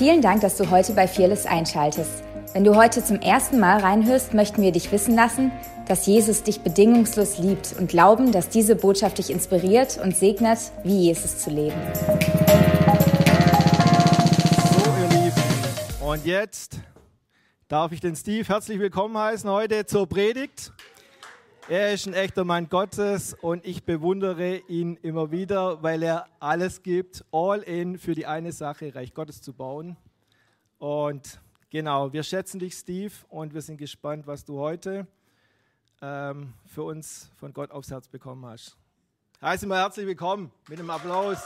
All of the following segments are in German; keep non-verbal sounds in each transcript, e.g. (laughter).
Vielen Dank, dass du heute bei Fearless einschaltest. Wenn du heute zum ersten Mal reinhörst, möchten wir dich wissen lassen, dass Jesus dich bedingungslos liebt und glauben, dass diese Botschaft dich inspiriert und segnet, wie Jesus zu leben. So, ihr Lieben, und jetzt darf ich den Steve herzlich willkommen heißen heute zur Predigt. Er ist ein echter Mann Gottes und ich bewundere ihn immer wieder, weil er alles gibt, all in für die eine Sache, Reich Gottes zu bauen. Und genau, wir schätzen dich, Steve, und wir sind gespannt, was du heute ähm, für uns von Gott aufs Herz bekommen hast. Heiße mal herzlich willkommen mit einem Applaus.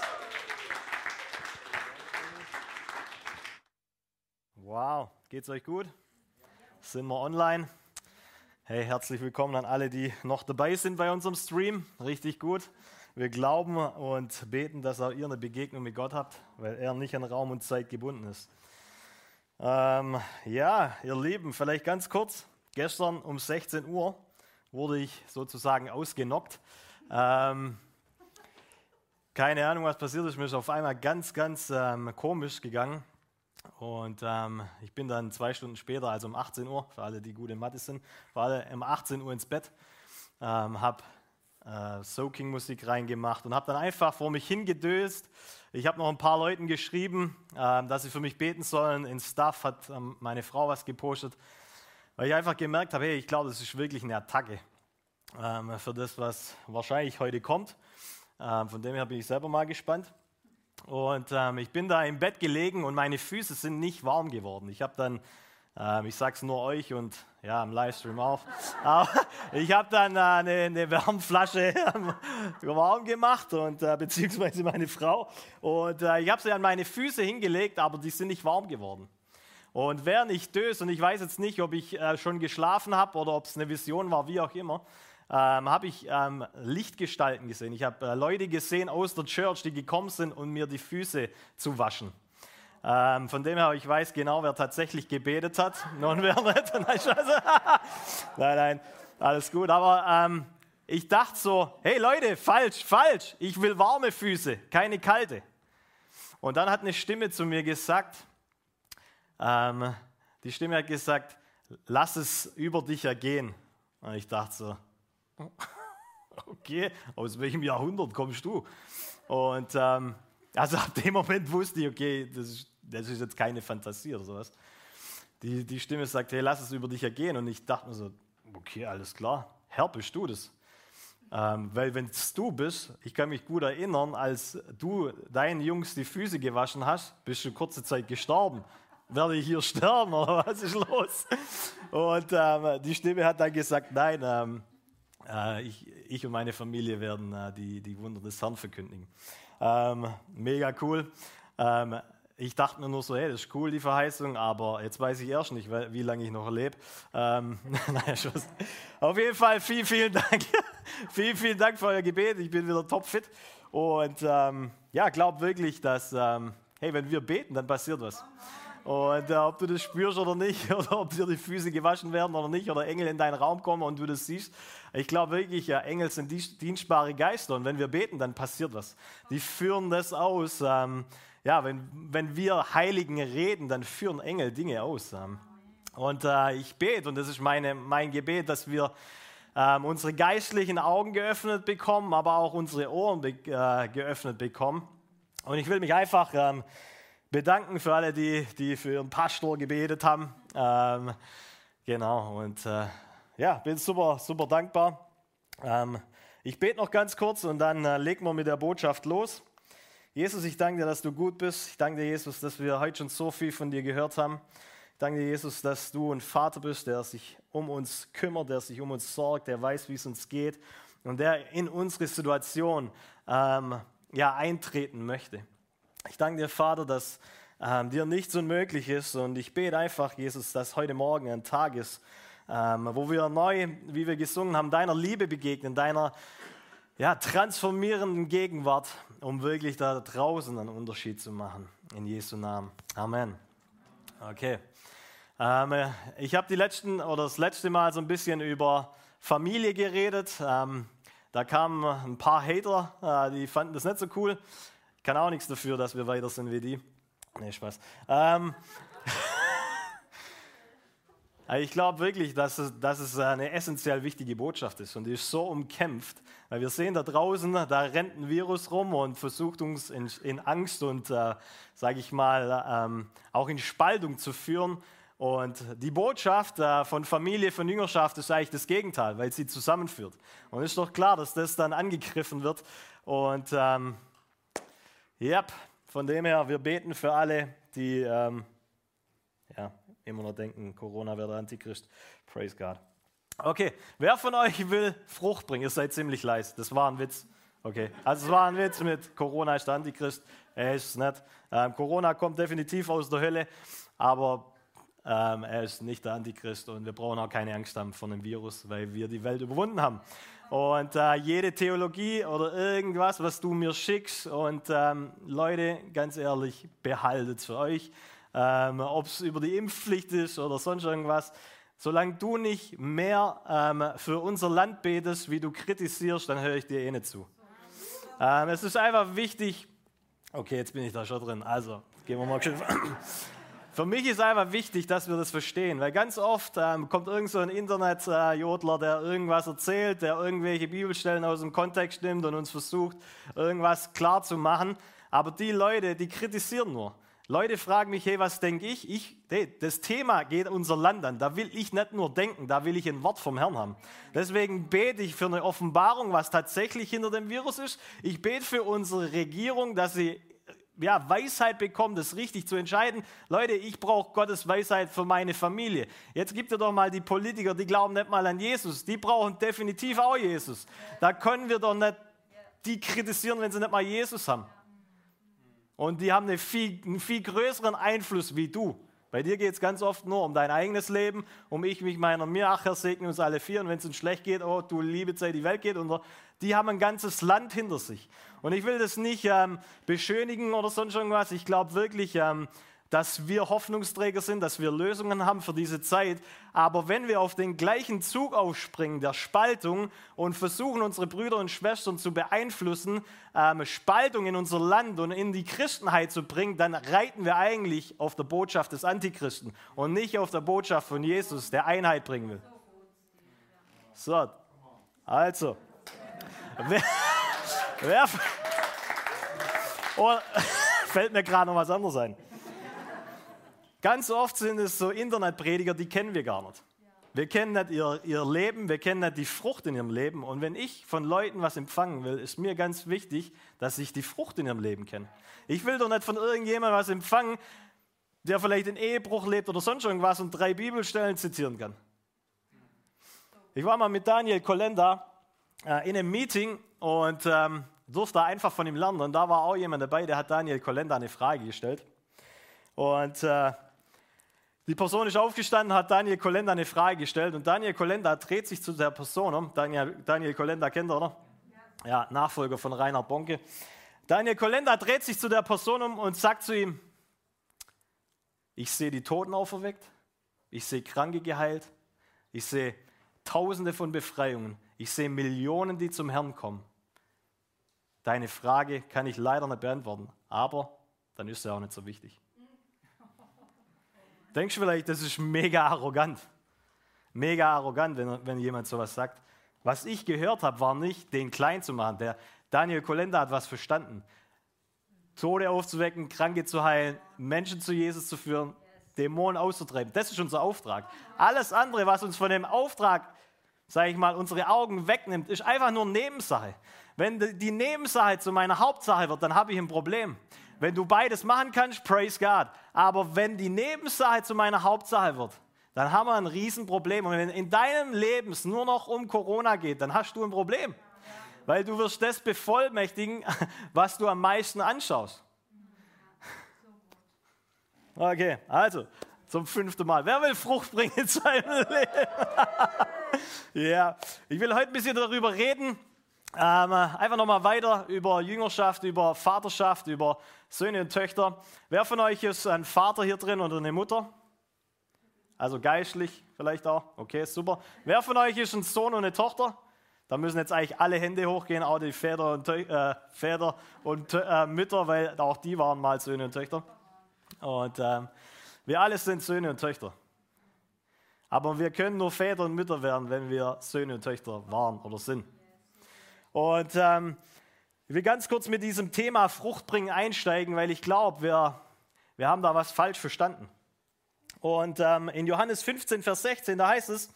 Wow, geht's euch gut? Sind wir online? Hey, herzlich willkommen an alle, die noch dabei sind bei unserem Stream. Richtig gut. Wir glauben und beten, dass auch ihr eine Begegnung mit Gott habt, weil er nicht an Raum und Zeit gebunden ist. Ähm, ja, ihr Lieben, vielleicht ganz kurz. Gestern um 16 Uhr wurde ich sozusagen ausgenockt. Ähm, keine Ahnung, was passiert ist. Mir ist auf einmal ganz, ganz ähm, komisch gegangen. Und ähm, ich bin dann zwei Stunden später, also um 18 Uhr, für alle, die gut in Mathe sind, war alle um 18 Uhr ins Bett, ähm, habe äh, Soaking-Musik reingemacht und habe dann einfach vor mich hingedöst. Ich habe noch ein paar Leuten geschrieben, ähm, dass sie für mich beten sollen. In Stuff hat ähm, meine Frau was gepostet, weil ich einfach gemerkt habe, hey, ich glaube, das ist wirklich eine Attacke ähm, für das, was wahrscheinlich heute kommt. Ähm, von dem her bin ich selber mal gespannt. Und ähm, ich bin da im Bett gelegen und meine Füße sind nicht warm geworden. Ich habe dann, ähm, ich sage es nur euch und ja, im Livestream auch, (laughs) aber ich habe dann äh, eine, eine Wärmflasche (laughs) warm gemacht und äh, beziehungsweise meine Frau. Und äh, ich habe sie an meine Füße hingelegt, aber die sind nicht warm geworden. Und während ich döse, und ich weiß jetzt nicht, ob ich äh, schon geschlafen habe oder ob es eine Vision war, wie auch immer, ähm, habe ich ähm, Lichtgestalten gesehen. Ich habe äh, Leute gesehen aus der Church, die gekommen sind, um mir die Füße zu waschen. Ähm, von dem her, ich weiß genau, wer tatsächlich gebetet hat und wer nicht. nein, nein, alles gut. Aber ähm, ich dachte so, hey Leute, falsch, falsch. Ich will warme Füße, keine kalte. Und dann hat eine Stimme zu mir gesagt, ähm, die Stimme hat gesagt, lass es über dich ergehen. Und ich dachte so, (laughs) Okay, aus welchem Jahrhundert kommst du? Und ähm, also ab dem Moment wusste ich, okay, das ist, das ist jetzt keine Fantasie oder sowas. Die, die Stimme sagt, hey, lass es über dich ergehen. Und ich dachte mir so, okay, alles klar, Herr, bist du das? Ähm, weil wenn es du bist, ich kann mich gut erinnern, als du deinen Jungs die Füße gewaschen hast, bist du kurze Zeit gestorben. Werde ich hier sterben (laughs) oder was ist los? Und ähm, die Stimme hat dann gesagt, nein, ähm, äh, ich, ich, und meine Familie werden äh, die, die Wunder des Herrn verkündigen. Ähm, mega cool. Ähm, ich dachte mir nur so, hey, das ist cool, die Verheißung, aber jetzt weiß ich erst nicht, wie lange ich noch lebe. Ähm, (laughs) Auf jeden Fall vielen, vielen Dank. (laughs) vielen, vielen Dank für euer Gebet. Ich bin wieder topfit. Und ähm, ja, glaub wirklich, dass, ähm, hey, wenn wir beten, dann passiert was. Und äh, ob du das spürst oder nicht, (laughs) oder ob dir die Füße gewaschen werden oder nicht, oder Engel in deinen Raum kommen und du das siehst. Ich glaube wirklich, ja, Engel sind dienstbare Geister und wenn wir beten, dann passiert was. Die führen das aus. Ähm, ja, wenn, wenn wir Heiligen reden, dann führen Engel Dinge aus. Ähm. Und äh, ich bete, und das ist meine, mein Gebet, dass wir ähm, unsere geistlichen Augen geöffnet bekommen, aber auch unsere Ohren be äh, geöffnet bekommen. Und ich will mich einfach ähm, bedanken für alle, die, die für ihren Pastor gebetet haben. Ähm, genau, und äh, ja, bin super, super dankbar. Ähm, ich bete noch ganz kurz und dann äh, legen wir mit der Botschaft los. Jesus, ich danke dir, dass du gut bist. Ich danke dir, Jesus, dass wir heute schon so viel von dir gehört haben. Ich danke dir, Jesus, dass du ein Vater bist, der sich um uns kümmert, der sich um uns sorgt, der weiß, wie es uns geht und der in unsere Situation ähm, ja, eintreten möchte. Ich danke dir, Vater, dass ähm, dir nichts unmöglich ist. Und ich bete einfach, Jesus, dass heute Morgen ein Tag ist, ähm, wo wir neu, wie wir gesungen haben, deiner Liebe begegnen, deiner ja, transformierenden Gegenwart, um wirklich da draußen einen Unterschied zu machen. In Jesu Namen. Amen. Okay. Ähm, ich habe die letzten oder das letzte Mal so ein bisschen über Familie geredet. Ähm, da kamen ein paar Hater, äh, die fanden das nicht so cool kann auch nichts dafür, dass wir weiter sind wie die. Nee, Spaß. Ähm, (laughs) ich glaube wirklich, dass es, dass es eine essentiell wichtige Botschaft ist und die ist so umkämpft, weil wir sehen da draußen, da rennt ein Virus rum und versucht uns in, in Angst und, äh, sage ich mal, ähm, auch in Spaltung zu führen. Und die Botschaft äh, von Familie, von Jüngerschaft ist eigentlich das Gegenteil, weil sie zusammenführt. Und ist doch klar, dass das dann angegriffen wird. Und ähm, ja, von dem her, wir beten für alle, die ähm, ja, immer noch denken, Corona wäre der Antichrist. Praise God. Okay, wer von euch will Frucht bringen? Ihr seid ziemlich leise. Das war ein Witz. Okay, also es war ein Witz mit Corona ist der Antichrist. Er ist es nicht. Ähm, Corona kommt definitiv aus der Hölle, aber ähm, er ist nicht der Antichrist und wir brauchen auch keine Angst haben vor dem Virus, weil wir die Welt überwunden haben. Und äh, jede Theologie oder irgendwas, was du mir schickst, und ähm, Leute, ganz ehrlich, behaltet für euch ähm, ob es über die Impfpflicht ist oder sonst irgendwas. Solange du nicht mehr ähm, für unser Land betest, wie du kritisierst, dann höre ich dir eh nicht zu. Ähm, es ist einfach wichtig, okay, jetzt bin ich da schon drin, also gehen wir mal schön. Für mich ist einfach wichtig, dass wir das verstehen, weil ganz oft ähm, kommt irgend so ein Internetjodler, der irgendwas erzählt, der irgendwelche Bibelstellen aus dem Kontext nimmt und uns versucht, irgendwas klar zu machen. Aber die Leute, die kritisieren nur. Leute fragen mich, hey, was denke ich? ich hey, das Thema geht unser Land an. Da will ich nicht nur denken, da will ich ein Wort vom Herrn haben. Deswegen bete ich für eine Offenbarung, was tatsächlich hinter dem Virus ist. Ich bete für unsere Regierung, dass sie ja, Weisheit bekommt, das richtig zu entscheiden. Leute, ich brauche Gottes Weisheit für meine Familie. Jetzt gibt es doch mal die Politiker, die glauben nicht mal an Jesus. Die brauchen definitiv auch Jesus. Da können wir doch nicht die kritisieren, wenn sie nicht mal Jesus haben. Und die haben viel, einen viel größeren Einfluss wie du. Bei dir geht es ganz oft nur um dein eigenes Leben, um ich mich meiner mir, ach Herr, segne uns alle vier. Und wenn es uns schlecht geht, oh du liebe Zeit, die Welt geht unter. Die haben ein ganzes Land hinter sich. Und ich will das nicht ähm, beschönigen oder sonst irgendwas. Ich glaube wirklich, ähm, dass wir Hoffnungsträger sind, dass wir Lösungen haben für diese Zeit. Aber wenn wir auf den gleichen Zug aufspringen, der Spaltung, und versuchen, unsere Brüder und Schwestern zu beeinflussen, ähm, Spaltung in unser Land und in die Christenheit zu bringen, dann reiten wir eigentlich auf der Botschaft des Antichristen und nicht auf der Botschaft von Jesus, der Einheit bringen will. So, also, wer, wer (laughs) oh, (laughs) fällt mir gerade noch was anderes ein. Ganz oft sind es so Internetprediger, die kennen wir gar nicht. Wir kennen nicht ihr, ihr Leben, wir kennen nicht die Frucht in ihrem Leben. Und wenn ich von Leuten was empfangen will, ist mir ganz wichtig, dass ich die Frucht in ihrem Leben kenne. Ich will doch nicht von irgendjemandem was empfangen, der vielleicht in Ehebruch lebt oder sonst irgendwas und drei Bibelstellen zitieren kann. Ich war mal mit Daniel Kolenda äh, in einem Meeting und ähm, durfte einfach von ihm lernen. Und da war auch jemand dabei, der hat Daniel Kolenda eine Frage gestellt. Und äh, die Person ist aufgestanden, hat Daniel Kolenda eine Frage gestellt und Daniel Kolenda dreht sich zu der Person um. Daniel, Daniel Kolenda kennt ihr, oder? Ja. Nachfolger von Reinhard Bonke. Daniel Kolenda dreht sich zu der Person um und sagt zu ihm, ich sehe die Toten auferweckt, ich sehe Kranke geheilt, ich sehe Tausende von Befreiungen, ich sehe Millionen, die zum Herrn kommen. Deine Frage kann ich leider nicht beantworten, aber dann ist sie auch nicht so wichtig. Denkst du vielleicht, das ist mega arrogant. Mega arrogant, wenn, wenn jemand sowas sagt. Was ich gehört habe, war nicht, den klein zu machen. Der Daniel Kolenda hat was verstanden. Tode aufzuwecken, Kranke zu heilen, Menschen zu Jesus zu führen, Dämonen auszutreiben. Das ist unser Auftrag. Alles andere, was uns von dem Auftrag, sage ich mal, unsere Augen wegnimmt, ist einfach nur Nebensache. Wenn die Nebensache zu meiner Hauptsache wird, dann habe ich ein Problem. Wenn du beides machen kannst, praise God. Aber wenn die Nebensache zu meiner Hauptsache wird, dann haben wir ein Riesenproblem. Und wenn in deinem Leben es nur noch um Corona geht, dann hast du ein Problem. Weil du wirst das bevollmächtigen, (laughs) was du am meisten anschaust. Okay, also zum fünften Mal. Wer will Frucht bringen in seinem (laughs) Leben? (laughs) ja, ich will heute ein bisschen darüber reden, ähm, einfach nochmal weiter über Jüngerschaft, über Vaterschaft, über Söhne und Töchter. Wer von euch ist ein Vater hier drin oder eine Mutter? Also geistlich vielleicht auch. Okay, super. Wer von euch ist ein Sohn und eine Tochter? Da müssen jetzt eigentlich alle Hände hochgehen, auch die Väter und, äh, Väter und äh, Mütter, weil auch die waren mal Söhne und Töchter. Und ähm, wir alle sind Söhne und Töchter. Aber wir können nur Väter und Mütter werden, wenn wir Söhne und Töchter waren oder sind. Und ähm, ich will ganz kurz mit diesem Thema Fruchtbringen einsteigen, weil ich glaube, wir, wir haben da was falsch verstanden. Und ähm, in Johannes 15, Vers 16, da heißt es,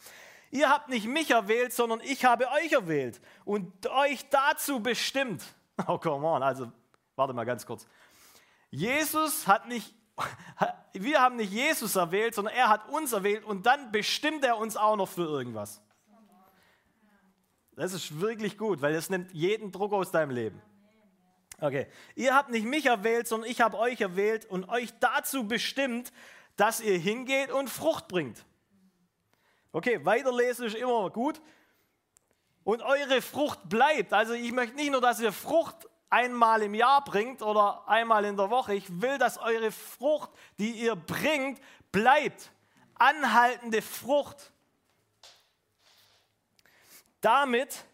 ihr habt nicht mich erwählt, sondern ich habe euch erwählt und euch dazu bestimmt. (laughs) Oh, come on, also warte mal ganz kurz. Jesus hat nicht, (laughs) wir haben nicht Jesus erwählt, sondern er hat uns erwählt und dann bestimmt er uns auch noch für irgendwas. Das ist wirklich gut, weil das nimmt jeden Druck aus deinem Leben. Okay, ihr habt nicht mich erwählt, sondern ich habe euch erwählt und euch dazu bestimmt, dass ihr hingeht und Frucht bringt. Okay, weiterlesen ist immer gut. Und eure Frucht bleibt. Also ich möchte nicht nur, dass ihr Frucht einmal im Jahr bringt oder einmal in der Woche. Ich will, dass eure Frucht, die ihr bringt, bleibt. Anhaltende Frucht. Damit,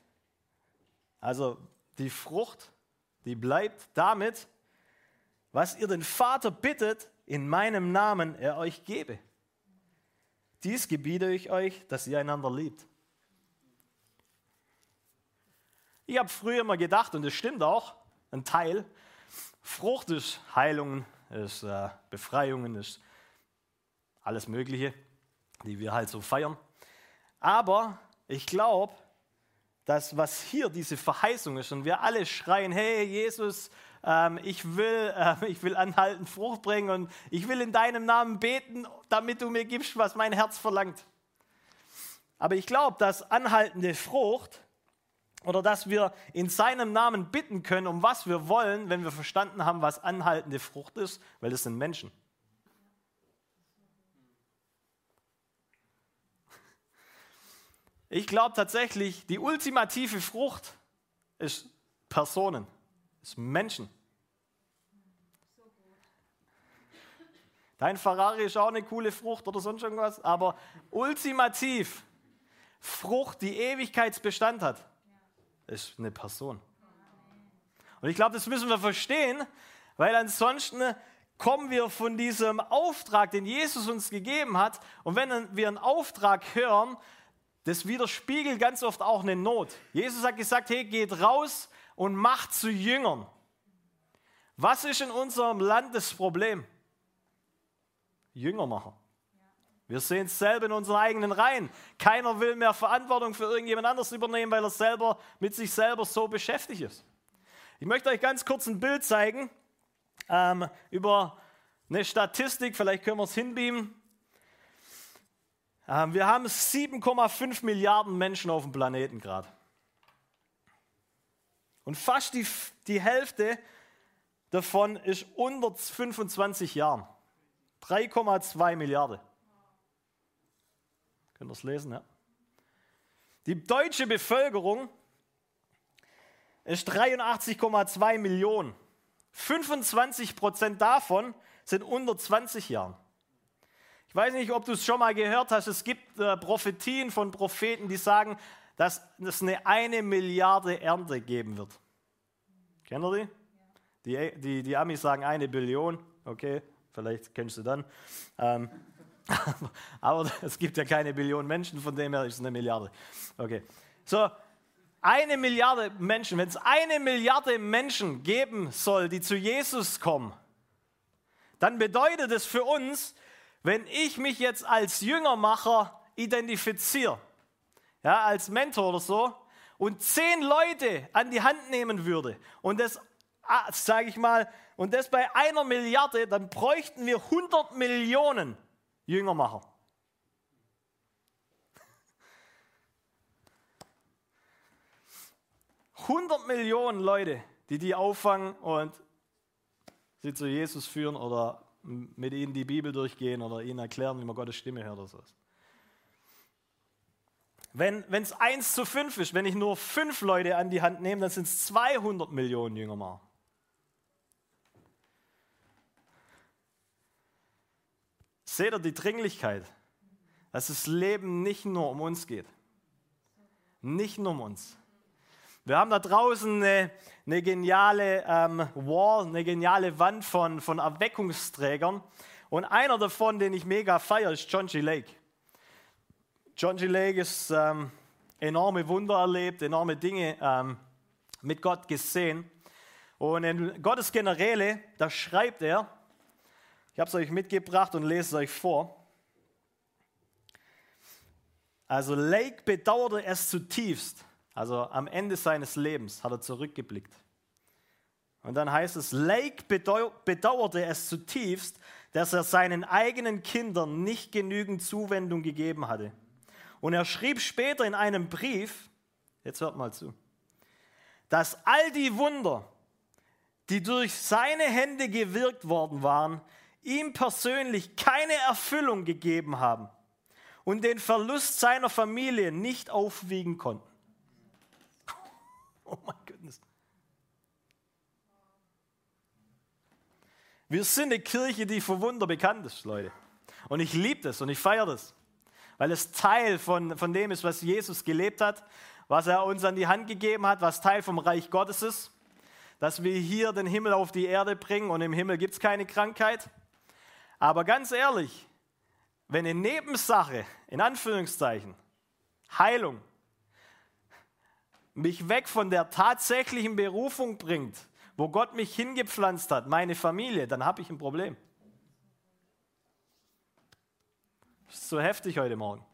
also die Frucht, die bleibt damit, was ihr den Vater bittet, in meinem Namen er euch gebe. Dies gebiete ich euch, dass ihr einander liebt. Ich habe früher immer gedacht, und es stimmt auch, ein Teil, Frucht ist Heilungen, ist äh, Befreiungen, ist alles Mögliche, die wir halt so feiern. Aber ich glaube, dass was hier diese Verheißung ist und wir alle schreien, hey Jesus, ähm, ich, will, äh, ich will anhalten Frucht bringen und ich will in deinem Namen beten, damit du mir gibst, was mein Herz verlangt. Aber ich glaube, dass anhaltende Frucht oder dass wir in seinem Namen bitten können, um was wir wollen, wenn wir verstanden haben, was anhaltende Frucht ist, weil das sind Menschen. Ich glaube tatsächlich, die ultimative Frucht ist Personen, ist Menschen. Dein Ferrari ist auch eine coole Frucht oder sonst irgendwas, aber ultimativ Frucht, die Ewigkeitsbestand hat, ist eine Person. Und ich glaube, das müssen wir verstehen, weil ansonsten kommen wir von diesem Auftrag, den Jesus uns gegeben hat. Und wenn wir einen Auftrag hören, das widerspiegelt ganz oft auch eine Not. Jesus hat gesagt, hey, geht raus und macht zu Jüngern. Was ist in unserem Land das Problem? Jünger machen. Wir sehen es selber in unseren eigenen Reihen. Keiner will mehr Verantwortung für irgendjemand anderes übernehmen, weil er selber mit sich selber so beschäftigt ist. Ich möchte euch ganz kurz ein Bild zeigen ähm, über eine Statistik, vielleicht können wir es hinbeamen. Ähm, wir haben 7,5 Milliarden Menschen auf dem Planeten gerade. Und fast die, die Hälfte davon ist unter 25 Jahren. 3,2 Milliarden. Könnt ihr es lesen, ja? Die deutsche Bevölkerung ist 83,2 Millionen. 25 Prozent davon sind unter 20 Jahren. Ich weiß nicht, ob du es schon mal gehört hast. Es gibt äh, Prophetien von Propheten, die sagen, dass es eine eine Milliarde Ernte geben wird. Kennt ihr die? Die, die, die Amis sagen eine Billion. Okay, vielleicht kennst du dann. Ähm, (laughs) aber (laughs) es gibt ja keine Billion Menschen, von dem her ist es eine Milliarde. Okay. So, eine Milliarde Menschen, wenn es eine Milliarde Menschen geben soll, die zu Jesus kommen, dann bedeutet es für uns, wenn ich mich jetzt als Jüngermacher identifiziere, ja, als Mentor oder so, und zehn Leute an die Hand nehmen würde und das, ah, sage ich mal, und das bei einer Milliarde, dann bräuchten wir 100 Millionen Jüngermacher. Hundert Millionen Leute, die die auffangen und sie zu Jesus führen oder mit ihnen die Bibel durchgehen oder ihnen erklären, wie man Gottes Stimme hört oder so. Wenn es eins zu fünf ist, wenn ich nur fünf Leute an die Hand nehme, dann sind es 200 Millionen Jünger mal. Seht ihr die Dringlichkeit, dass das Leben nicht nur um uns geht? Nicht nur um uns. Wir haben da draußen eine, eine geniale ähm, Wall, eine geniale Wand von, von Erweckungsträgern. Und einer davon, den ich mega feiere, ist John G. Lake. John G. Lake ist ähm, enorme Wunder erlebt, enorme Dinge ähm, mit Gott gesehen. Und in Gottes Generäle, da schreibt er, ich habe es euch mitgebracht und lese es euch vor. Also Lake bedauerte es zutiefst, also am Ende seines Lebens hat er zurückgeblickt. Und dann heißt es, Lake bedauerte es zutiefst, dass er seinen eigenen Kindern nicht genügend Zuwendung gegeben hatte. Und er schrieb später in einem Brief, jetzt hört mal zu, dass all die Wunder, die durch seine Hände gewirkt worden waren, ihm persönlich keine Erfüllung gegeben haben und den Verlust seiner Familie nicht aufwiegen konnten. (laughs) Oh mein Gottes. Wir sind eine Kirche, die für Wunder bekannt ist, Leute. Und ich liebe das und ich feiere das, weil es Teil von, von dem ist, was Jesus gelebt hat, was er uns an die Hand gegeben hat, was Teil vom Reich Gottes ist, dass wir hier den Himmel auf die Erde bringen und im Himmel gibt es keine Krankheit. Aber ganz ehrlich, wenn eine Nebensache, in Anführungszeichen, Heilung, mich weg von der tatsächlichen Berufung bringt, wo Gott mich hingepflanzt hat, meine Familie, dann habe ich ein Problem. Ist so heftig heute Morgen.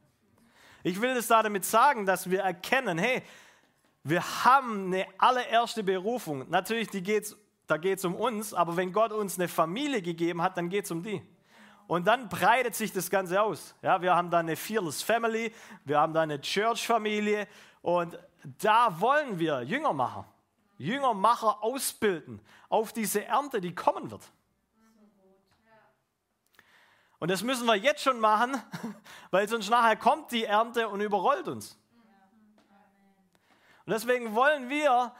Ich will das da damit sagen, dass wir erkennen, hey, wir haben eine allererste Berufung. Natürlich, die geht's, da geht es um uns, aber wenn Gott uns eine Familie gegeben hat, dann geht es um die. Und dann breitet sich das Ganze aus. Ja, wir haben da eine Fearless Family, wir haben da eine Church-Familie und da wollen wir Jünger machen. Jüngermacher ausbilden auf diese Ernte, die kommen wird. Und das müssen wir jetzt schon machen, (laughs) weil sonst nachher kommt die Ernte und überrollt uns. Und deswegen wollen wir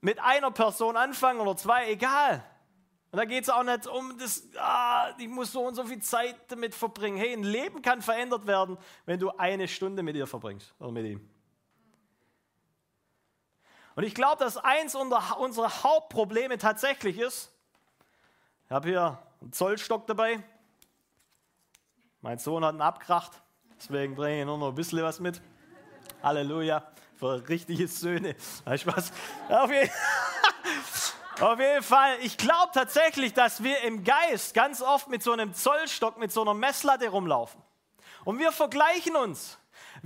mit einer Person anfangen oder zwei, egal. Und da geht es auch nicht um das, ah, ich muss so und so viel Zeit damit verbringen. Hey, ein Leben kann verändert werden, wenn du eine Stunde mit ihr verbringst oder mit ihm. Und ich glaube, dass eins unserer Hauptprobleme tatsächlich ist, ich habe hier einen Zollstock dabei. Mein Sohn hat ihn abgekracht, deswegen bringe ich nur noch ein bisschen was mit. Halleluja, für richtige Söhne. Spaß. Auf jeden, (laughs) auf jeden Fall, ich glaube tatsächlich, dass wir im Geist ganz oft mit so einem Zollstock, mit so einer Messlatte rumlaufen. Und wir vergleichen uns.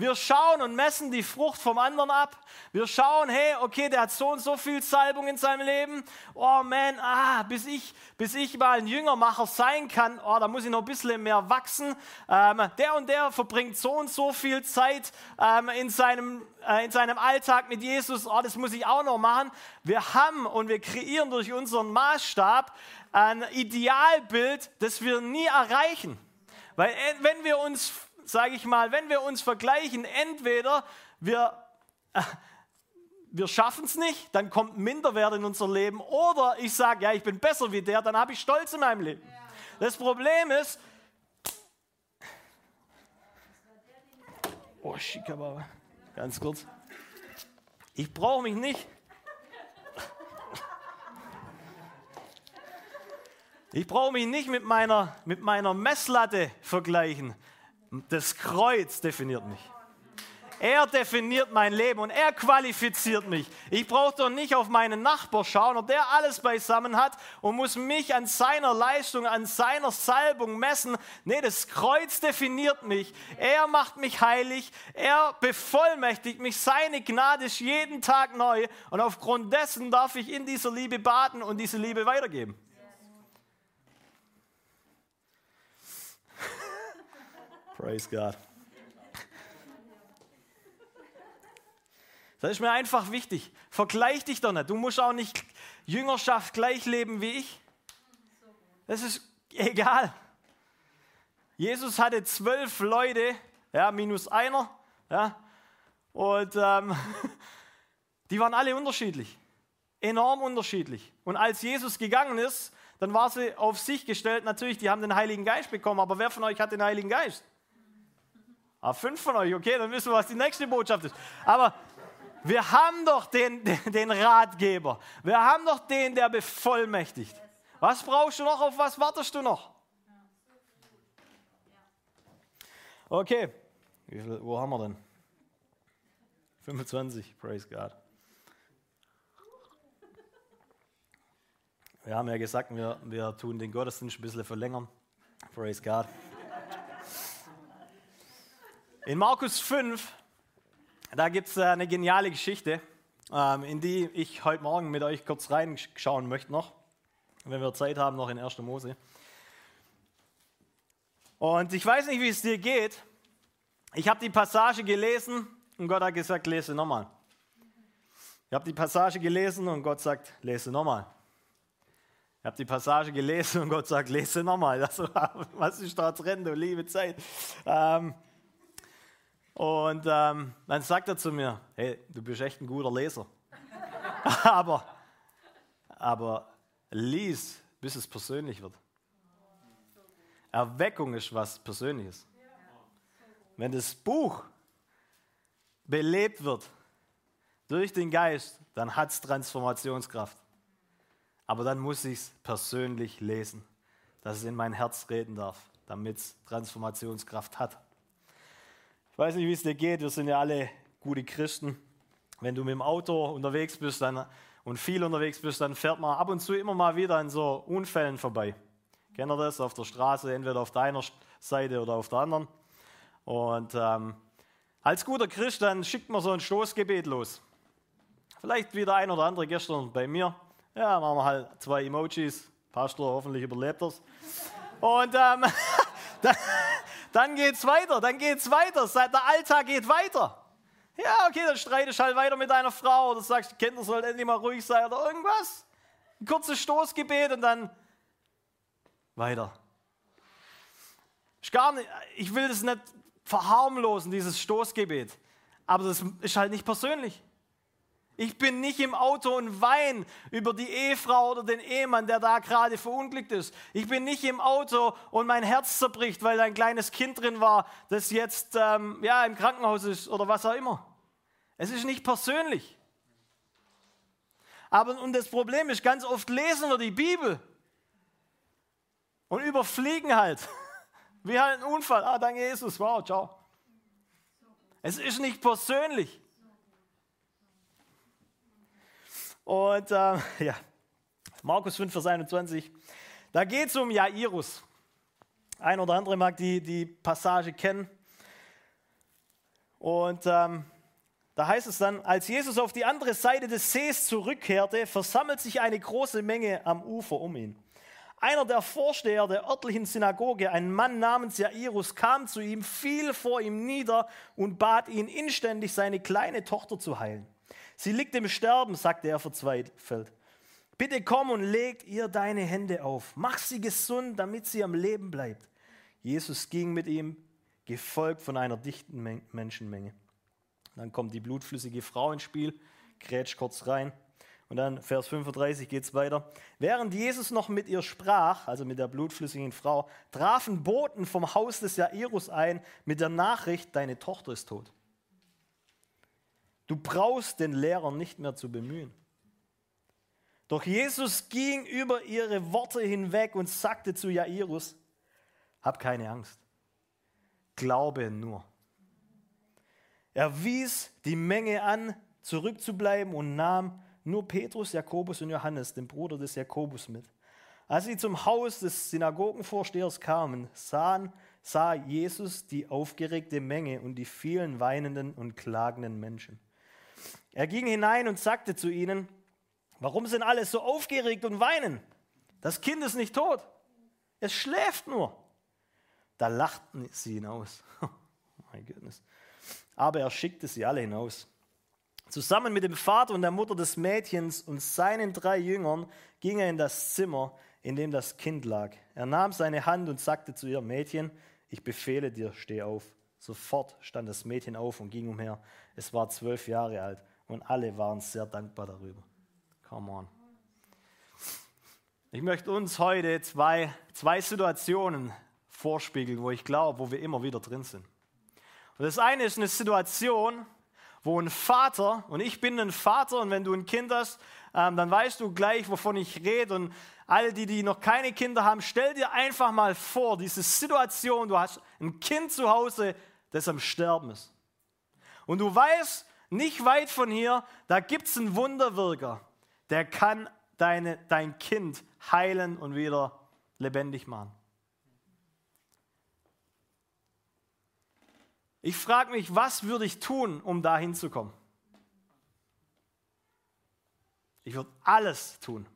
Wir schauen und messen die Frucht vom anderen ab. Wir schauen, hey, okay, der hat so und so viel Salbung in seinem Leben. Oh man, ah, bis ich, bis ich mal ein Jüngermacher sein kann, oh, da muss ich noch ein bisschen mehr wachsen. Ähm, der und der verbringt so und so viel Zeit ähm, in, seinem, äh, in seinem Alltag mit Jesus. Oh, das muss ich auch noch machen. Wir haben und wir kreieren durch unseren Maßstab ein Idealbild, das wir nie erreichen. Weil äh, wenn wir uns sage ich mal, wenn wir uns vergleichen, entweder wir, äh, wir schaffen es nicht, dann kommt Minderwert in unser Leben, oder ich sage, ja, ich bin besser wie der, dann habe ich Stolz in meinem Leben. Das Problem ist, oh, Schikababa, ganz kurz, ich brauche mich nicht. Ich brauche mich nicht mit meiner, mit meiner Messlatte vergleichen. Das Kreuz definiert mich. Er definiert mein Leben und er qualifiziert mich. Ich brauche doch nicht auf meinen Nachbar schauen, ob der alles beisammen hat und muss mich an seiner Leistung, an seiner Salbung messen. Nee, das Kreuz definiert mich. Er macht mich heilig. Er bevollmächtigt mich. Seine Gnade ist jeden Tag neu und aufgrund dessen darf ich in dieser Liebe baden und diese Liebe weitergeben. Praise God. Das ist mir einfach wichtig. Vergleich dich doch nicht. Du musst auch nicht Jüngerschaft gleich leben wie ich. Das ist egal. Jesus hatte zwölf Leute, ja, minus einer, ja, und ähm, (laughs) die waren alle unterschiedlich, enorm unterschiedlich. Und als Jesus gegangen ist, dann war sie auf sich gestellt. Natürlich, die haben den Heiligen Geist bekommen, aber wer von euch hat den Heiligen Geist? Ah, fünf von euch, okay, dann wissen wir, was die nächste Botschaft ist. Aber Wir haben doch den, den, (laughs) den Ratgeber. Wir haben doch den, der bevollmächtigt. Was brauchst du noch? Auf was wartest du noch? Okay, viel, wo haben wir denn? 25, praise God. Wir haben ja gesagt, wir, wir tun den Gottesdienst ein bisschen verlängern. Praise God. In Markus 5 da gibt es äh, eine geniale Geschichte, ähm, in die ich heute Morgen mit euch kurz reinschauen möchte noch, wenn wir Zeit haben, noch in 1. Mose. Und ich weiß nicht, wie es dir geht. Ich habe die Passage gelesen und Gott hat gesagt, lese nochmal. Ich habe die Passage gelesen und Gott sagt, lese nochmal. Ich habe die Passage gelesen und Gott sagt, lese nochmal. (laughs) was ist da drin, du liebe Zeit? Ähm, und ähm, dann sagt er zu mir, hey, du bist echt ein guter Leser. (laughs) aber, aber lies, bis es persönlich wird. Erweckung ist was Persönliches. Wenn das Buch belebt wird durch den Geist, dann hat es Transformationskraft. Aber dann muss ich es persönlich lesen, dass es in mein Herz reden darf, damit es Transformationskraft hat weiß nicht, wie es dir geht. Wir sind ja alle gute Christen. Wenn du mit dem Auto unterwegs bist dann, und viel unterwegs bist, dann fährt man ab und zu immer mal wieder an so Unfällen vorbei. Kennt ihr das? Auf der Straße, entweder auf deiner Seite oder auf der anderen. Und ähm, als guter Christ, dann schickt man so ein Stoßgebet los. Vielleicht wieder ein oder andere gestern bei mir. Ja, machen wir halt zwei Emojis. Pastor, hoffentlich überlebt das. Und ähm, (laughs) dann, dann geht's weiter, dann geht's weiter. Der Alltag geht weiter. Ja, okay, dann streitest halt weiter mit deiner Frau oder sagst, die Kinder sollen endlich mal ruhig sein oder irgendwas. Ein kurzes Stoßgebet und dann weiter. Ich, gar nicht, ich will das nicht verharmlosen, dieses Stoßgebet. Aber das ist halt nicht persönlich. Ich bin nicht im Auto und weine über die Ehefrau oder den Ehemann, der da gerade verunglückt ist. Ich bin nicht im Auto und mein Herz zerbricht, weil ein kleines Kind drin war, das jetzt ähm, ja, im Krankenhaus ist oder was auch immer. Es ist nicht persönlich. Aber und das Problem ist, ganz oft lesen wir die Bibel und überfliegen halt. (laughs) Wie halt ein Unfall. Ah, danke Jesus. Wow, ciao. Es ist nicht persönlich. Und äh, (laughs) ja, Markus 5, Vers 21, da geht es um Jairus. Ein oder andere mag die, die Passage kennen. Und ähm, da heißt es dann, als Jesus auf die andere Seite des Sees zurückkehrte, versammelt sich eine große Menge am Ufer um ihn. Einer der Vorsteher der örtlichen Synagoge, ein Mann namens Jairus, kam zu ihm, fiel vor ihm nieder und bat ihn inständig, seine kleine Tochter zu heilen. Sie liegt im Sterben, sagte er verzweifelt. Bitte komm und leg ihr deine Hände auf. Mach sie gesund, damit sie am Leben bleibt. Jesus ging mit ihm, gefolgt von einer dichten Menschenmenge. Dann kommt die blutflüssige Frau ins Spiel, grätscht kurz rein. Und dann Vers 35 geht es weiter. Während Jesus noch mit ihr sprach, also mit der blutflüssigen Frau, trafen Boten vom Haus des Jairus ein mit der Nachricht, deine Tochter ist tot. Du brauchst den Lehrer nicht mehr zu bemühen. Doch Jesus ging über ihre Worte hinweg und sagte zu Jairus, hab keine Angst, glaube nur. Er wies die Menge an, zurückzubleiben und nahm nur Petrus, Jakobus und Johannes, den Bruder des Jakobus, mit. Als sie zum Haus des Synagogenvorstehers kamen, sahen, sah Jesus die aufgeregte Menge und die vielen weinenden und klagenden Menschen. Er ging hinein und sagte zu ihnen, warum sind alle so aufgeregt und weinen? Das Kind ist nicht tot, es schläft nur. Da lachten sie ihn aus. (laughs) Oh mein Goodness. Aber er schickte sie alle hinaus. Zusammen mit dem Vater und der Mutter des Mädchens und seinen drei Jüngern ging er in das Zimmer, in dem das Kind lag. Er nahm seine Hand und sagte zu ihr, Mädchen, ich befehle dir, steh auf. Sofort stand das Mädchen auf und ging umher. Es war zwölf Jahre alt. Und alle waren sehr dankbar darüber. Come on. Ich möchte uns heute zwei, zwei Situationen vorspiegeln, wo ich glaube, wo wir immer wieder drin sind. Und das eine ist eine Situation, wo ein Vater, und ich bin ein Vater, und wenn du ein Kind hast, ähm, dann weißt du gleich, wovon ich rede. Und alle, die, die noch keine Kinder haben, stell dir einfach mal vor, diese Situation, du hast ein Kind zu Hause, das am Sterben ist. Und du weißt, nicht weit von hier, da gibt es einen Wunderwirker, der kann deine, dein Kind heilen und wieder lebendig machen. Ich frage mich, was würde ich tun, um da hinzukommen? Ich würde alles tun.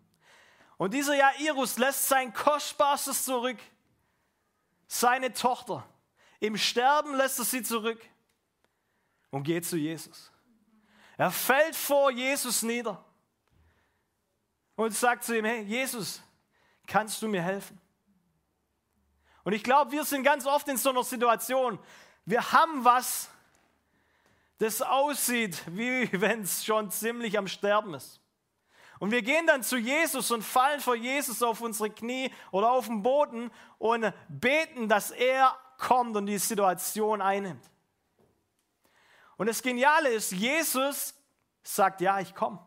Und dieser Jairus lässt sein Kostbarstes zurück, seine Tochter. Im Sterben lässt er sie zurück und geht zu Jesus. Er fällt vor Jesus nieder und sagt zu ihm, hey Jesus, kannst du mir helfen? Und ich glaube, wir sind ganz oft in so einer Situation, wir haben was, das aussieht, wie (laughs) wenn es schon ziemlich am Sterben ist. Und wir gehen dann zu Jesus und fallen vor Jesus auf unsere Knie oder auf den Boden und beten, dass er kommt und die Situation einnimmt. Und das Geniale ist, Jesus sagt, ja, ich komme.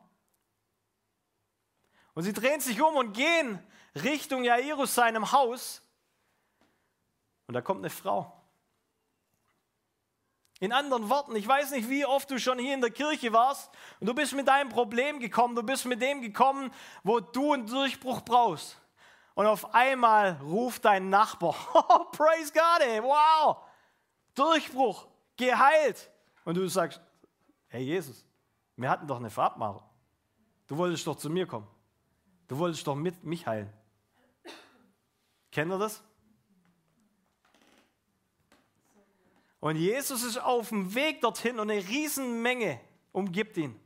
Und sie drehen sich um und gehen Richtung Jairus seinem Haus. Und da kommt eine Frau. In anderen Worten, ich weiß nicht, wie oft du schon hier in der Kirche warst und du bist mit deinem Problem gekommen, du bist mit dem gekommen, wo du einen Durchbruch brauchst. Und auf einmal ruft dein Nachbar, (laughs) oh, praise God, ey, wow, Durchbruch, geheilt. Und du sagst, hey Jesus, wir hatten doch eine Farbmache. Du wolltest doch zu mir kommen. Du wolltest doch mit mich heilen. Kennt ihr das? Und Jesus ist auf dem Weg dorthin und eine Riesenmenge umgibt ihn.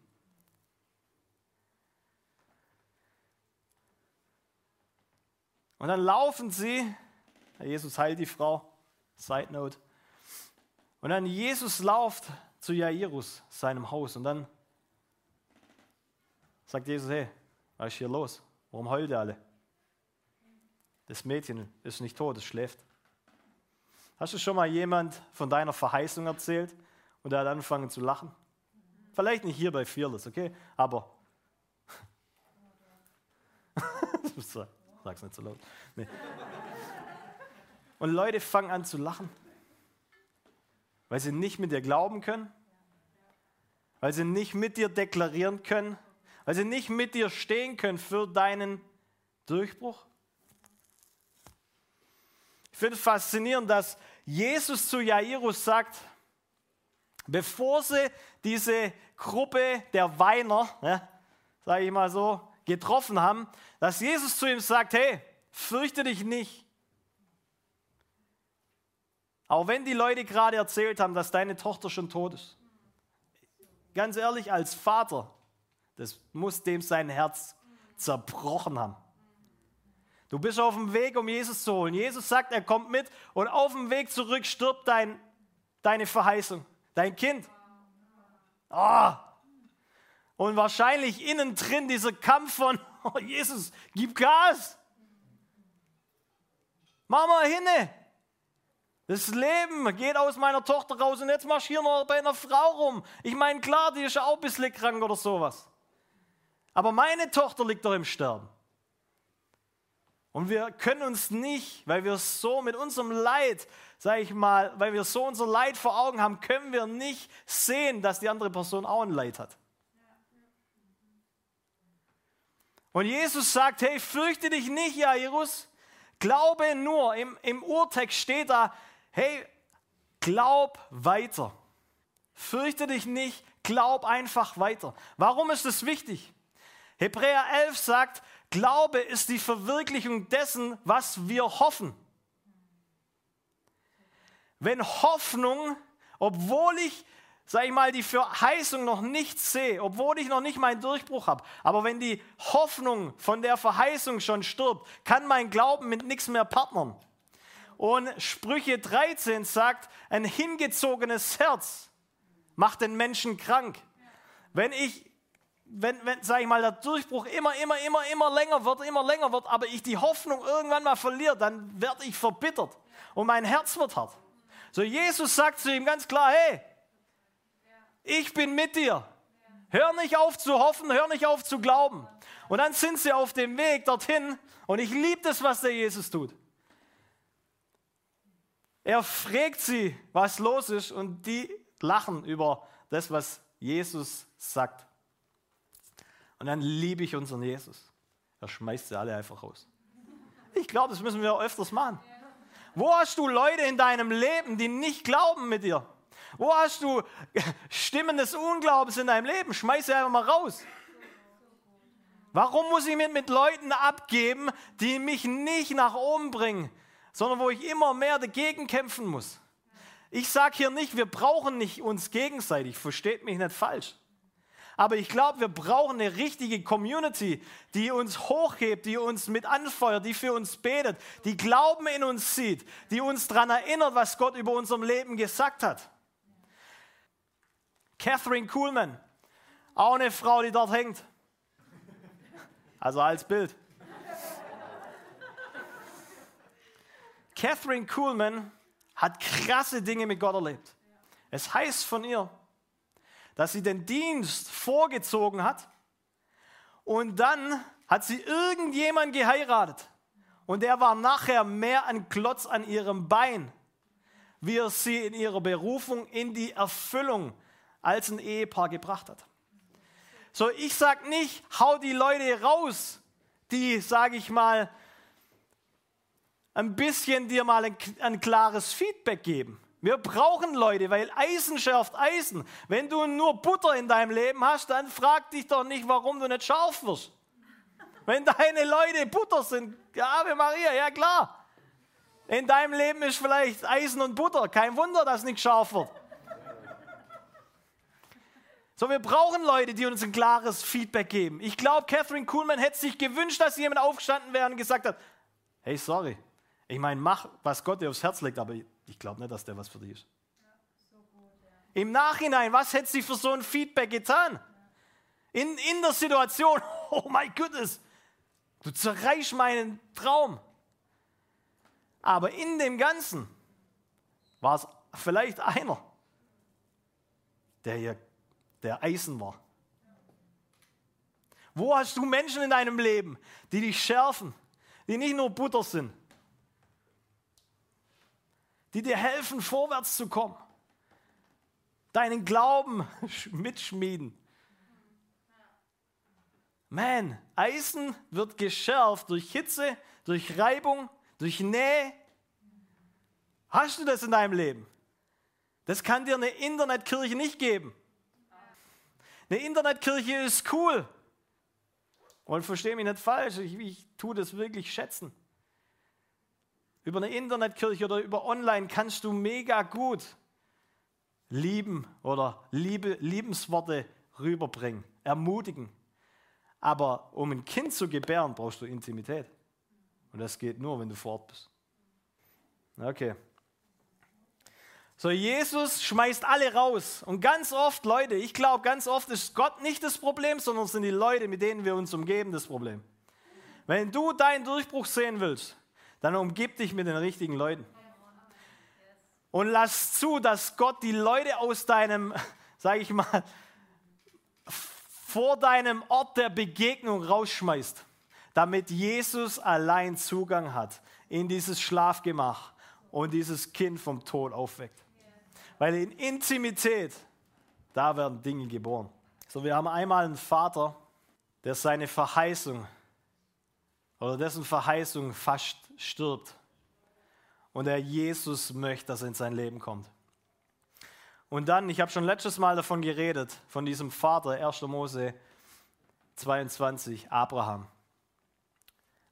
Und dann laufen sie, Jesus heilt die Frau, Side Note. Und dann Jesus lauft zu Jairus, seinem Haus. Und dann sagt Jesus, hey, was ist hier los? Warum heult ihr alle? Das Mädchen ist nicht tot, es schläft. Hast du schon mal jemand von deiner Verheißung erzählt und er hat angefangen zu lachen? Vielleicht nicht hier bei Fearless, okay? Aber. (laughs) Sag's nicht so laut. Nee. Und Leute fangen an zu lachen, weil sie nicht mit dir glauben können, weil sie nicht mit dir deklarieren können, weil sie nicht mit dir stehen können für deinen Durchbruch. Ich finde es faszinierend, dass Jesus zu Jairus sagt, bevor sie diese Gruppe der Weiner, ja, sage ich mal so, getroffen haben, dass Jesus zu ihm sagt, hey, fürchte dich nicht. Auch wenn die Leute gerade erzählt haben, dass deine Tochter schon tot ist. Ganz ehrlich, als Vater, das muss dem sein Herz zerbrochen haben. Du bist auf dem Weg, um Jesus zu holen. Jesus sagt, er kommt mit und auf dem Weg zurück stirbt dein, deine Verheißung, dein Kind. Oh. Und wahrscheinlich innen drin dieser Kampf von, (laughs) oh Jesus, gib Gas. Mach mal hinne. Das Leben geht aus meiner Tochter raus und jetzt hier noch bei einer Frau rum. Ich meine, klar, die ist auch ein bisschen krank oder sowas. Aber meine Tochter liegt doch im Sterben. Und wir können uns nicht, weil wir so mit unserem Leid, sage ich mal, weil wir so unser Leid vor Augen haben, können wir nicht sehen, dass die andere Person auch ein Leid hat. Und Jesus sagt, hey, fürchte dich nicht, Jairus, glaube nur. Im, Im Urtext steht da, hey, glaub weiter. Fürchte dich nicht, glaub einfach weiter. Warum ist das wichtig? Hebräer 11 sagt, Glaube ist die Verwirklichung dessen, was wir hoffen. Wenn Hoffnung, obwohl ich, sag ich mal, die Verheißung noch nicht sehe, obwohl ich noch nicht meinen Durchbruch habe, aber wenn die Hoffnung von der Verheißung schon stirbt, kann mein Glauben mit nichts mehr partnern. Und Sprüche 13 sagt, ein hingezogenes Herz macht den Menschen krank. Wenn ich wenn, wenn sage ich mal, der Durchbruch immer, immer, immer, immer länger wird, immer länger wird, aber ich die Hoffnung irgendwann mal verliere, dann werde ich verbittert und mein Herz wird hart. So Jesus sagt zu ihm ganz klar, hey, ich bin mit dir. Hör nicht auf zu hoffen, hör nicht auf zu glauben. Und dann sind sie auf dem Weg dorthin und ich liebe das, was der Jesus tut. Er fragt sie, was los ist und die lachen über das, was Jesus sagt. Und dann liebe ich unseren Jesus. Er schmeißt sie alle einfach raus. Ich glaube, das müssen wir öfters machen. Wo hast du Leute in deinem Leben, die nicht glauben mit dir? Wo hast du (laughs) Stimmen des Unglaubens in deinem Leben? Schmeiß sie einfach mal raus. Warum muss ich mich mit Leuten abgeben, die mich nicht nach oben bringen, sondern wo ich immer mehr dagegen kämpfen muss? Ich sage hier nicht, wir brauchen nicht uns gegenseitig, versteht mich nicht falsch. Aber ich glaube, wir brauchen eine richtige Community, die uns hochhebt, die uns mit anfeuert, die für uns betet, die Glauben in uns sieht, die uns daran erinnert, was Gott über unserem Leben gesagt hat. Catherine Kuhlman, auch eine Frau, die dort hängt. Also als Bild. Catherine Kuhlman hat krasse Dinge mit Gott erlebt. Es heißt von ihr, dass sie den Dienst vorgezogen hat und dann hat sie irgendjemand geheiratet und er war nachher mehr ein Klotz an ihrem Bein, wie er sie in ihrer Berufung in die Erfüllung als ein Ehepaar gebracht hat. So, ich sage nicht, hau die Leute raus, die, sage ich mal, ein bisschen dir mal ein, ein klares Feedback geben. Wir brauchen Leute, weil Eisen schärft Eisen. Wenn du nur Butter in deinem Leben hast, dann frag dich doch nicht, warum du nicht scharf wirst. Wenn deine Leute Butter sind, Ave Maria, ja klar. In deinem Leben ist vielleicht Eisen und Butter. Kein Wunder, dass nicht scharf wird. So, wir brauchen Leute, die uns ein klares Feedback geben. Ich glaube, Catherine Kuhlmann hätte sich gewünscht, dass jemand aufgestanden wäre und gesagt hat, hey, sorry, ich meine, mach, was Gott dir aufs Herz legt, aber ich glaube nicht, dass der was für dich ist. Im Nachhinein, was hätte sie für so ein Feedback getan? In, in der Situation, (laughs) oh mein Gott, du zerreißt meinen Traum. Aber in dem Ganzen war es vielleicht einer, der hier der Eisen war. Wo hast du Menschen in deinem Leben, die dich schärfen, die nicht nur Butter sind, die dir helfen, vorwärts zu kommen, deinen Glauben (laughs) mitschmieden? Man, Eisen wird geschärft durch Hitze, durch Reibung, durch Nähe. Hast du das in deinem Leben? Das kann dir eine Internetkirche nicht geben. Eine Internetkirche ist cool. Und verstehe mich nicht falsch, ich, ich tue das wirklich schätzen. Über eine Internetkirche oder über Online kannst du mega gut lieben oder Liebe, Liebensworte rüberbringen, ermutigen. Aber um ein Kind zu gebären, brauchst du Intimität. Und das geht nur, wenn du vor Ort bist. Okay. So, Jesus schmeißt alle raus. Und ganz oft, Leute, ich glaube, ganz oft ist Gott nicht das Problem, sondern sind die Leute, mit denen wir uns umgeben, das Problem. Wenn du deinen Durchbruch sehen willst, dann umgib dich mit den richtigen Leuten. Und lass zu, dass Gott die Leute aus deinem, (laughs) sage ich mal, vor deinem Ort der Begegnung rausschmeißt, damit Jesus allein Zugang hat in dieses Schlafgemach und dieses Kind vom Tod aufweckt. Weil in Intimität, da werden Dinge geboren. So, wir haben einmal einen Vater, der seine Verheißung oder dessen Verheißung fast stirbt. Und der Jesus möchte, dass er in sein Leben kommt. Und dann, ich habe schon letztes Mal davon geredet, von diesem Vater, 1. Mose 22, Abraham.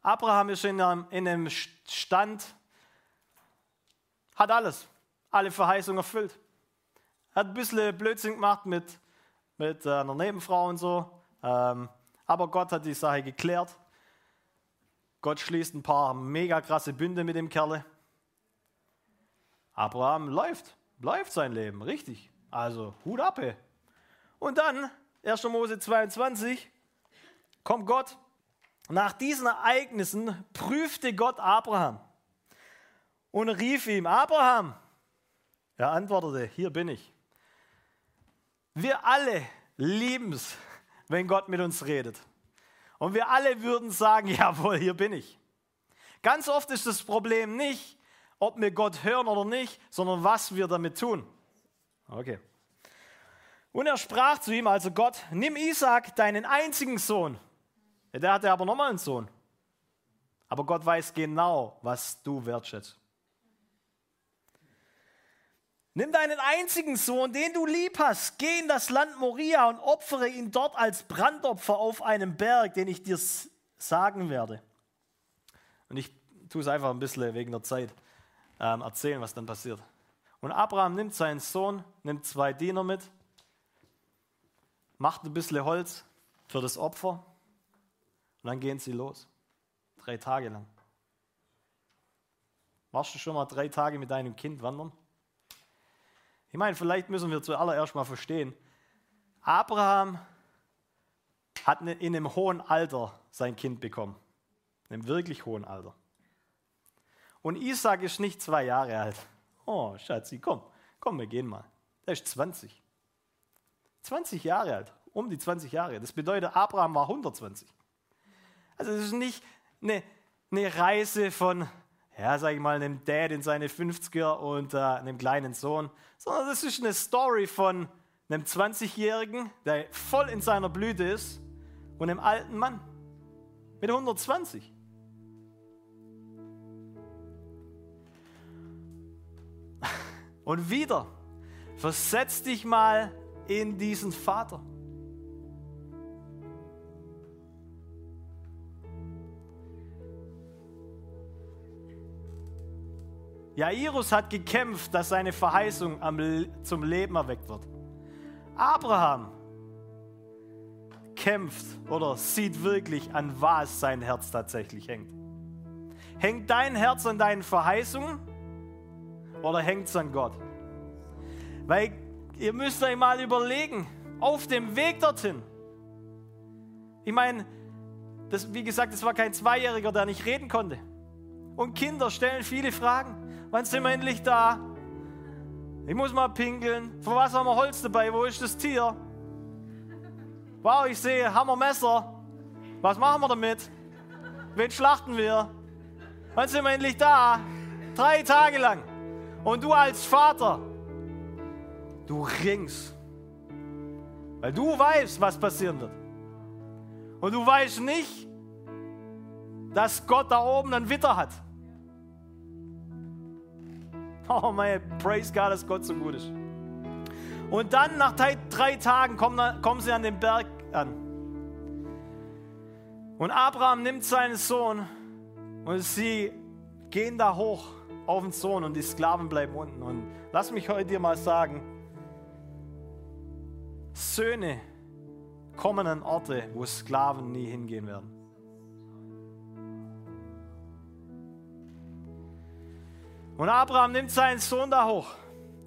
Abraham ist in einem, in einem Stand, hat alles alle Verheißungen erfüllt. Hat ein bisschen Blödsinn gemacht mit, mit äh, einer Nebenfrau und so. Ähm, aber Gott hat die Sache geklärt. Gott schließt ein paar mega krasse Bünde mit dem Kerle. Abraham läuft, läuft sein Leben, richtig. Also Hut ab. Und dann, 1. Mose 22, kommt Gott. Nach diesen Ereignissen prüfte Gott Abraham und rief ihm, Abraham, er antwortete, hier bin ich. Wir alle lieben es, wenn Gott mit uns redet. Und wir alle würden sagen, (laughs) jawohl, hier bin ich. Ganz oft ist das Problem nicht, ob wir Gott hören oder nicht, sondern was wir damit tun. Okay. Und er sprach zu ihm, also Gott, nimm Isaac, deinen einzigen Sohn. Der hatte aber nochmal einen Sohn. Aber Gott weiß genau, was du wertschätzt. Nimm deinen einzigen Sohn, den du lieb hast, geh in das Land Moria und opfere ihn dort als Brandopfer auf einem Berg, den ich dir sagen werde. Und ich tue es einfach ein bisschen wegen der Zeit ähm, erzählen, was dann passiert. Und Abraham nimmt seinen Sohn, nimmt zwei Diener mit, macht ein bisschen Holz für das Opfer und dann gehen sie los. Drei Tage lang. Warst du schon mal drei Tage mit deinem Kind wandern? Ich meine, vielleicht müssen wir zuallererst mal verstehen, Abraham hat ne, in einem hohen Alter sein Kind bekommen. In einem wirklich hohen Alter. Und Isaac ist nicht zwei Jahre alt. Oh, Schatzi, komm, komm, wir gehen mal. Der ist 20. 20 Jahre alt, um die 20 Jahre. Das bedeutet, Abraham war 120. Also es ist nicht eine, eine Reise von, ja, sag ich mal, einem Dad in seine 50er und äh, einem kleinen Sohn, sondern das ist eine Story von einem 20-Jährigen, der voll in seiner Blüte ist, und einem alten Mann mit 120. (laughs) Und wieder, versetz dich mal in diesen Vater. Jairus hat gekämpft, dass seine Verheißung zum Leben erweckt wird. Abraham kämpft oder sieht wirklich, an was sein Herz tatsächlich hängt. Hängt dein Herz an deinen Verheißungen oder hängt es an Gott? Weil ihr müsst euch mal überlegen, auf dem Weg dorthin. Ich meine, das, wie gesagt, es war kein Zweijähriger, der nicht reden konnte. Und Kinder stellen viele Fragen. Wann sind wir endlich da? Ich muss mal pinkeln. Für was haben wir Holz dabei? Wo ist das Tier? Wow, ich sehe Hammermesser. Was machen wir damit? Wen schlachten wir? Wann sind wir endlich da? Drei Tage lang. Und du als Vater, du ringst. Weil du weißt, was passieren wird. Und du weißt nicht, dass Gott da oben ein Witter hat. Oh mein, praise God, dass Gott so gut ist. Und dann nach drei, drei Tagen kommen, kommen sie an den Berg an. Und Abraham nimmt seinen Sohn und sie gehen da hoch auf den Sohn und die Sklaven bleiben unten. Und lass mich heute dir mal sagen, Söhne kommen an Orte, wo Sklaven nie hingehen werden. Und Abraham nimmt seinen Sohn da hoch.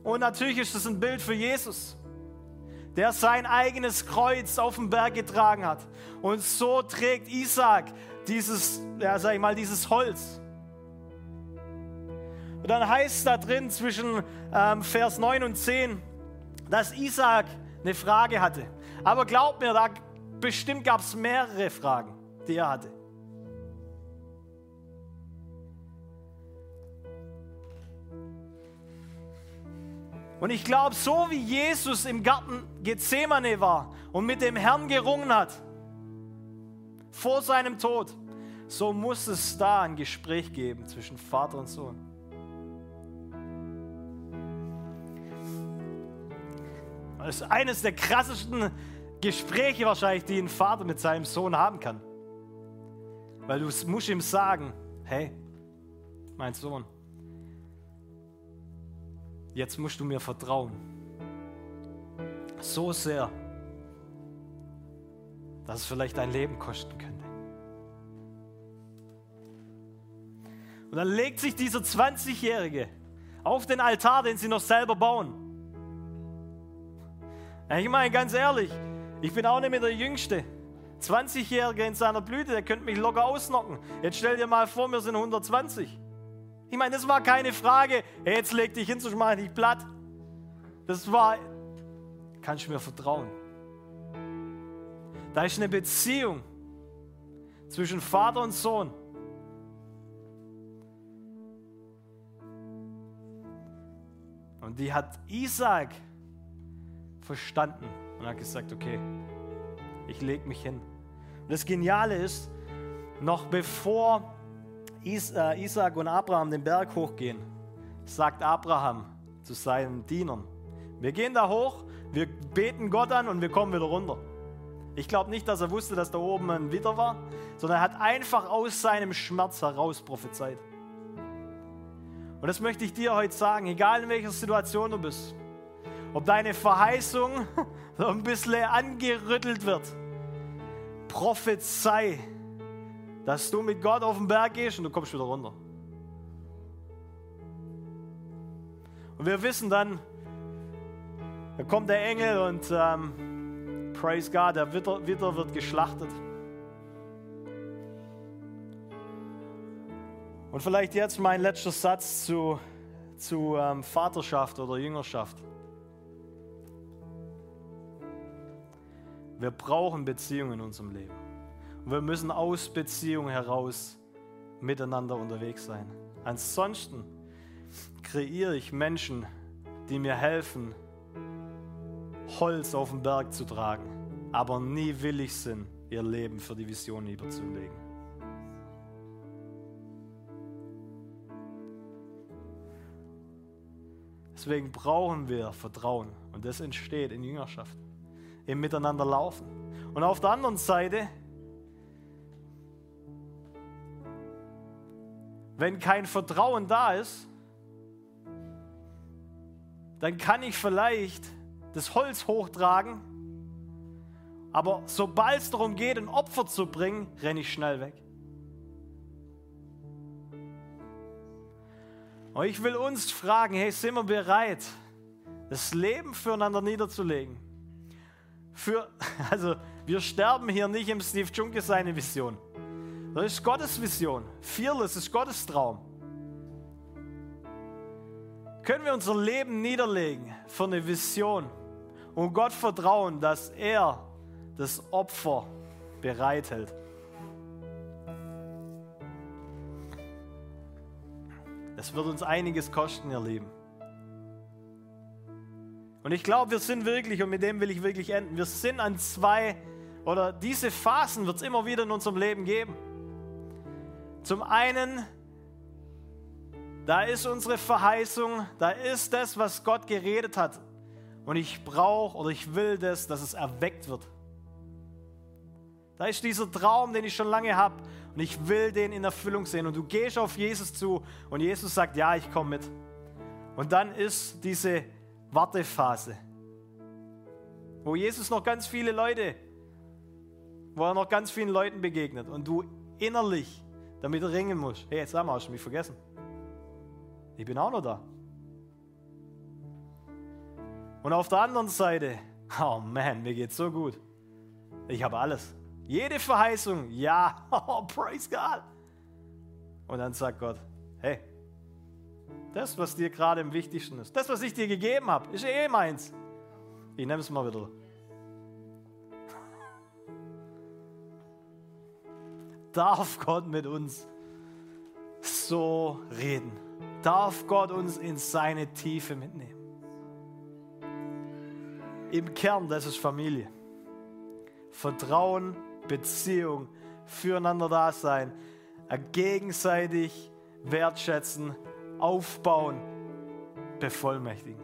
Und natürlich ist es ein Bild für Jesus, der sein eigenes Kreuz auf den Berg getragen hat. Und so trägt Isaac dieses, ja, sag ich mal, dieses Holz. Und dann heißt es da drin zwischen ähm, Vers 9 und 10, dass Isaac eine Frage hatte. Aber glaubt mir, da bestimmt gab es mehrere Fragen, die er hatte. Und ich glaube, so wie Jesus im Garten Gethsemane war und mit dem Herrn gerungen hat, vor seinem Tod, so muss es da ein Gespräch geben zwischen Vater und Sohn. Das ist eines der krassesten Gespräche wahrscheinlich, die ein Vater mit seinem Sohn haben kann. Weil du musst ihm sagen, hey, mein Sohn, jetzt musst du mir vertrauen. So sehr, dass es vielleicht dein Leben kosten könnte. Und dann legt sich dieser 20-Jährige auf den Altar, den sie noch selber bauen. Ich meine, ganz ehrlich, ich bin auch nicht mehr der Jüngste. 20-Jähriger in seiner Blüte, der könnte mich locker ausnocken. Jetzt stell dir mal vor, wir sind 120. Ich meine, das war keine Frage, hey, jetzt leg dich hin, so mach dich platt. Das war kannst du mir vertrauen. Da ist eine Beziehung zwischen Vater und Sohn. Und die hat Isaac verstanden und hat gesagt, okay, ich lege mich hin. Und das Geniale ist, noch bevor Isaac und Abraham den Berg hochgehen, sagt Abraham zu seinen Dienern, wir gehen da hoch, wir beten Gott an und wir kommen wieder runter. Ich glaube nicht, dass er wusste, dass da oben ein Witter war, sondern er hat einfach aus seinem Schmerz heraus prophezeit. Und das möchte ich dir heute sagen, egal in welcher Situation du bist, ob deine Verheißung (laughs) so ein bisschen angerüttelt wird, prophezei, dass du mit Gott auf den Berg gehst und du kommst wieder runter. Und wir wissen dann, da kommt der Engel und ähm, praise God, der Witter, Witter wird geschlachtet. Und vielleicht jetzt mein letzter Satz zu, zu ähm, Vaterschaft oder Jüngerschaft. Wir brauchen Beziehungen in unserem Leben. Wir müssen aus Beziehungen heraus miteinander unterwegs sein. Ansonsten kreiere ich Menschen, die mir helfen, Holz auf den Berg zu tragen, aber nie willig sind, ihr Leben für die Vision überzulegen. Deswegen brauchen wir Vertrauen und das entsteht in Jüngerschaft, im Miteinander laufen. Und auf der anderen Seite, wenn kein Vertrauen da ist, dann kann ich vielleicht das Holz hochtragen, aber sobald es darum geht, ein Opfer zu bringen, renne ich schnell weg. Und ich will uns fragen, hey, sind wir bereit, das Leben füreinander niederzulegen? Für, (laughs) also, wir sterben hier nicht im Steve Junke seine Vision. Das ist Gottes Vision. Fearless ist Gottes Traum. Können wir unser Leben niederlegen für eine Vision? und Gott vertrauen, dass er das Opfer bereithält. Es wird uns einiges kosten, ihr Lieben. Und ich glaube, wir sind wirklich, und mit dem will ich wirklich enden, wir sind an zwei, oder diese Phasen wird es immer wieder in unserem Leben geben. Zum einen, da ist unsere Verheißung, da ist das, was Gott geredet hat. Und ich brauche oder ich will das, dass es erweckt wird. Da ist dieser Traum, den ich schon lange habe und ich will den in Erfüllung sehen. Und du gehst auf Jesus zu und Jesus sagt, ja, ich komme mit. Und dann ist diese Wartephase, wo Jesus noch ganz viele Leute, wo er noch ganz vielen Leuten begegnet und du innerlich damit ringen musst. Hey, jetzt sag mal, hast du mich vergessen? Ich bin auch noch da. Und auf der anderen Seite, oh man, mir geht's so gut. Ich habe alles. Jede Verheißung, ja, (laughs) oh, praise God. Und dann sagt Gott, hey, das, was dir gerade am wichtigsten ist, das, was ich dir gegeben habe, ist eh meins. Ich nehme es mal wieder. Darf Gott mit uns so reden? Darf Gott uns in seine Tiefe mitnehmen? im Kern, das ist Familie. Vertrauen, Beziehung, füreinander da sein, gegenseitig wertschätzen, aufbauen, bevollmächtigen.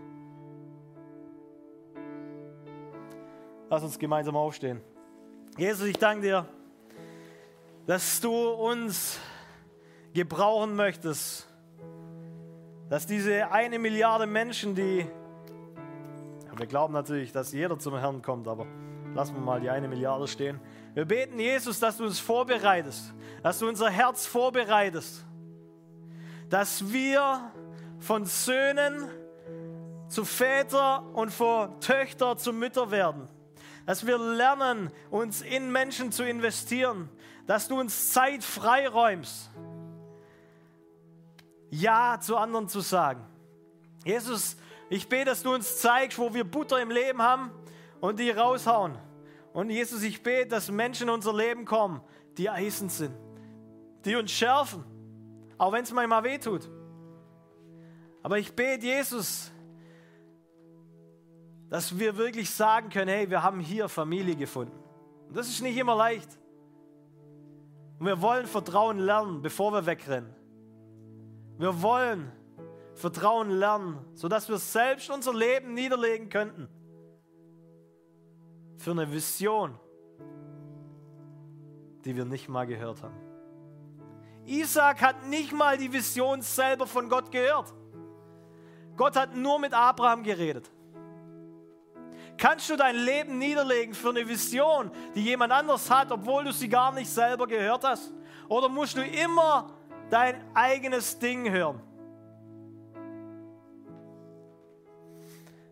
Lass uns gemeinsam aufstehen. Jesus, ich danke dir, dass du uns gebrauchen möchtest, dass diese eine Milliarde Menschen, die wir glauben natürlich, dass jeder zum Herrn kommt, aber lassen wir mal die eine Milliarde stehen. Wir beten, Jesus, dass du uns vorbereitest, dass du unser Herz vorbereitest, dass wir von Söhnen zu Väter und von Töchter zu Mütter werden. Dass wir lernen, uns in Menschen zu investieren. Dass du uns Zeit freiräumst, Ja zu anderen zu sagen. Jesus, Ich bete, dass du uns zeigst, wo wir Butter im Leben haben und die raushauen. Und Jesus, ich bete, dass Menschen in unser Leben kommen, die Eisen sind, die uns schärfen, auch wenn es manchmal weh tut. Aber ich bete, Jesus, dass wir wirklich sagen können, hey, wir haben hier Familie gefunden. Und das ist nicht immer leicht. Und wir wollen Vertrauen lernen, bevor wir wegrennen. Wir wollen Vertrauen lernen, sodass wir selbst unser Leben niederlegen könnten. Für eine Vision, die wir nicht mal gehört haben. Isaac hat nicht mal die Vision selber von Gott gehört. Gott hat nur mit Abraham geredet. Kannst du dein Leben niederlegen für eine Vision, die jemand anders hat, obwohl du sie gar nicht selber gehört hast? Oder musst du immer dein eigenes Ding hören?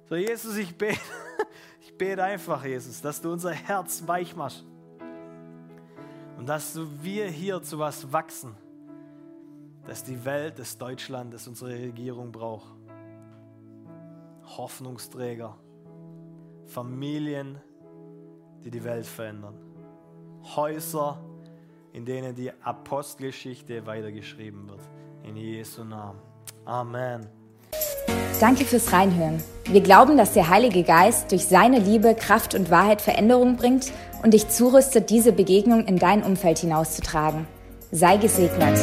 So, Jesus, ich bete, (laughs) ich bete einfach, Jesus, dass du unser Herz weich machst. Und dass wir hier zu was wachsen, dass die Welt, das Deutschland, das unsere Regierung braucht. Hoffnungsträger, Familien, die die Welt verändern, Häuser, in denen die Apostelgeschichte weitergeschrieben wird. In Jesu Namen. Amen. Danke fürs Reinhören. Wir glauben, dass der Heilige Geist durch seine Liebe, Kraft und Wahrheit Veränderung bringt und dich zurüstet, diese Begegnung in dein Umfeld hinauszutragen. Sei gesegnet.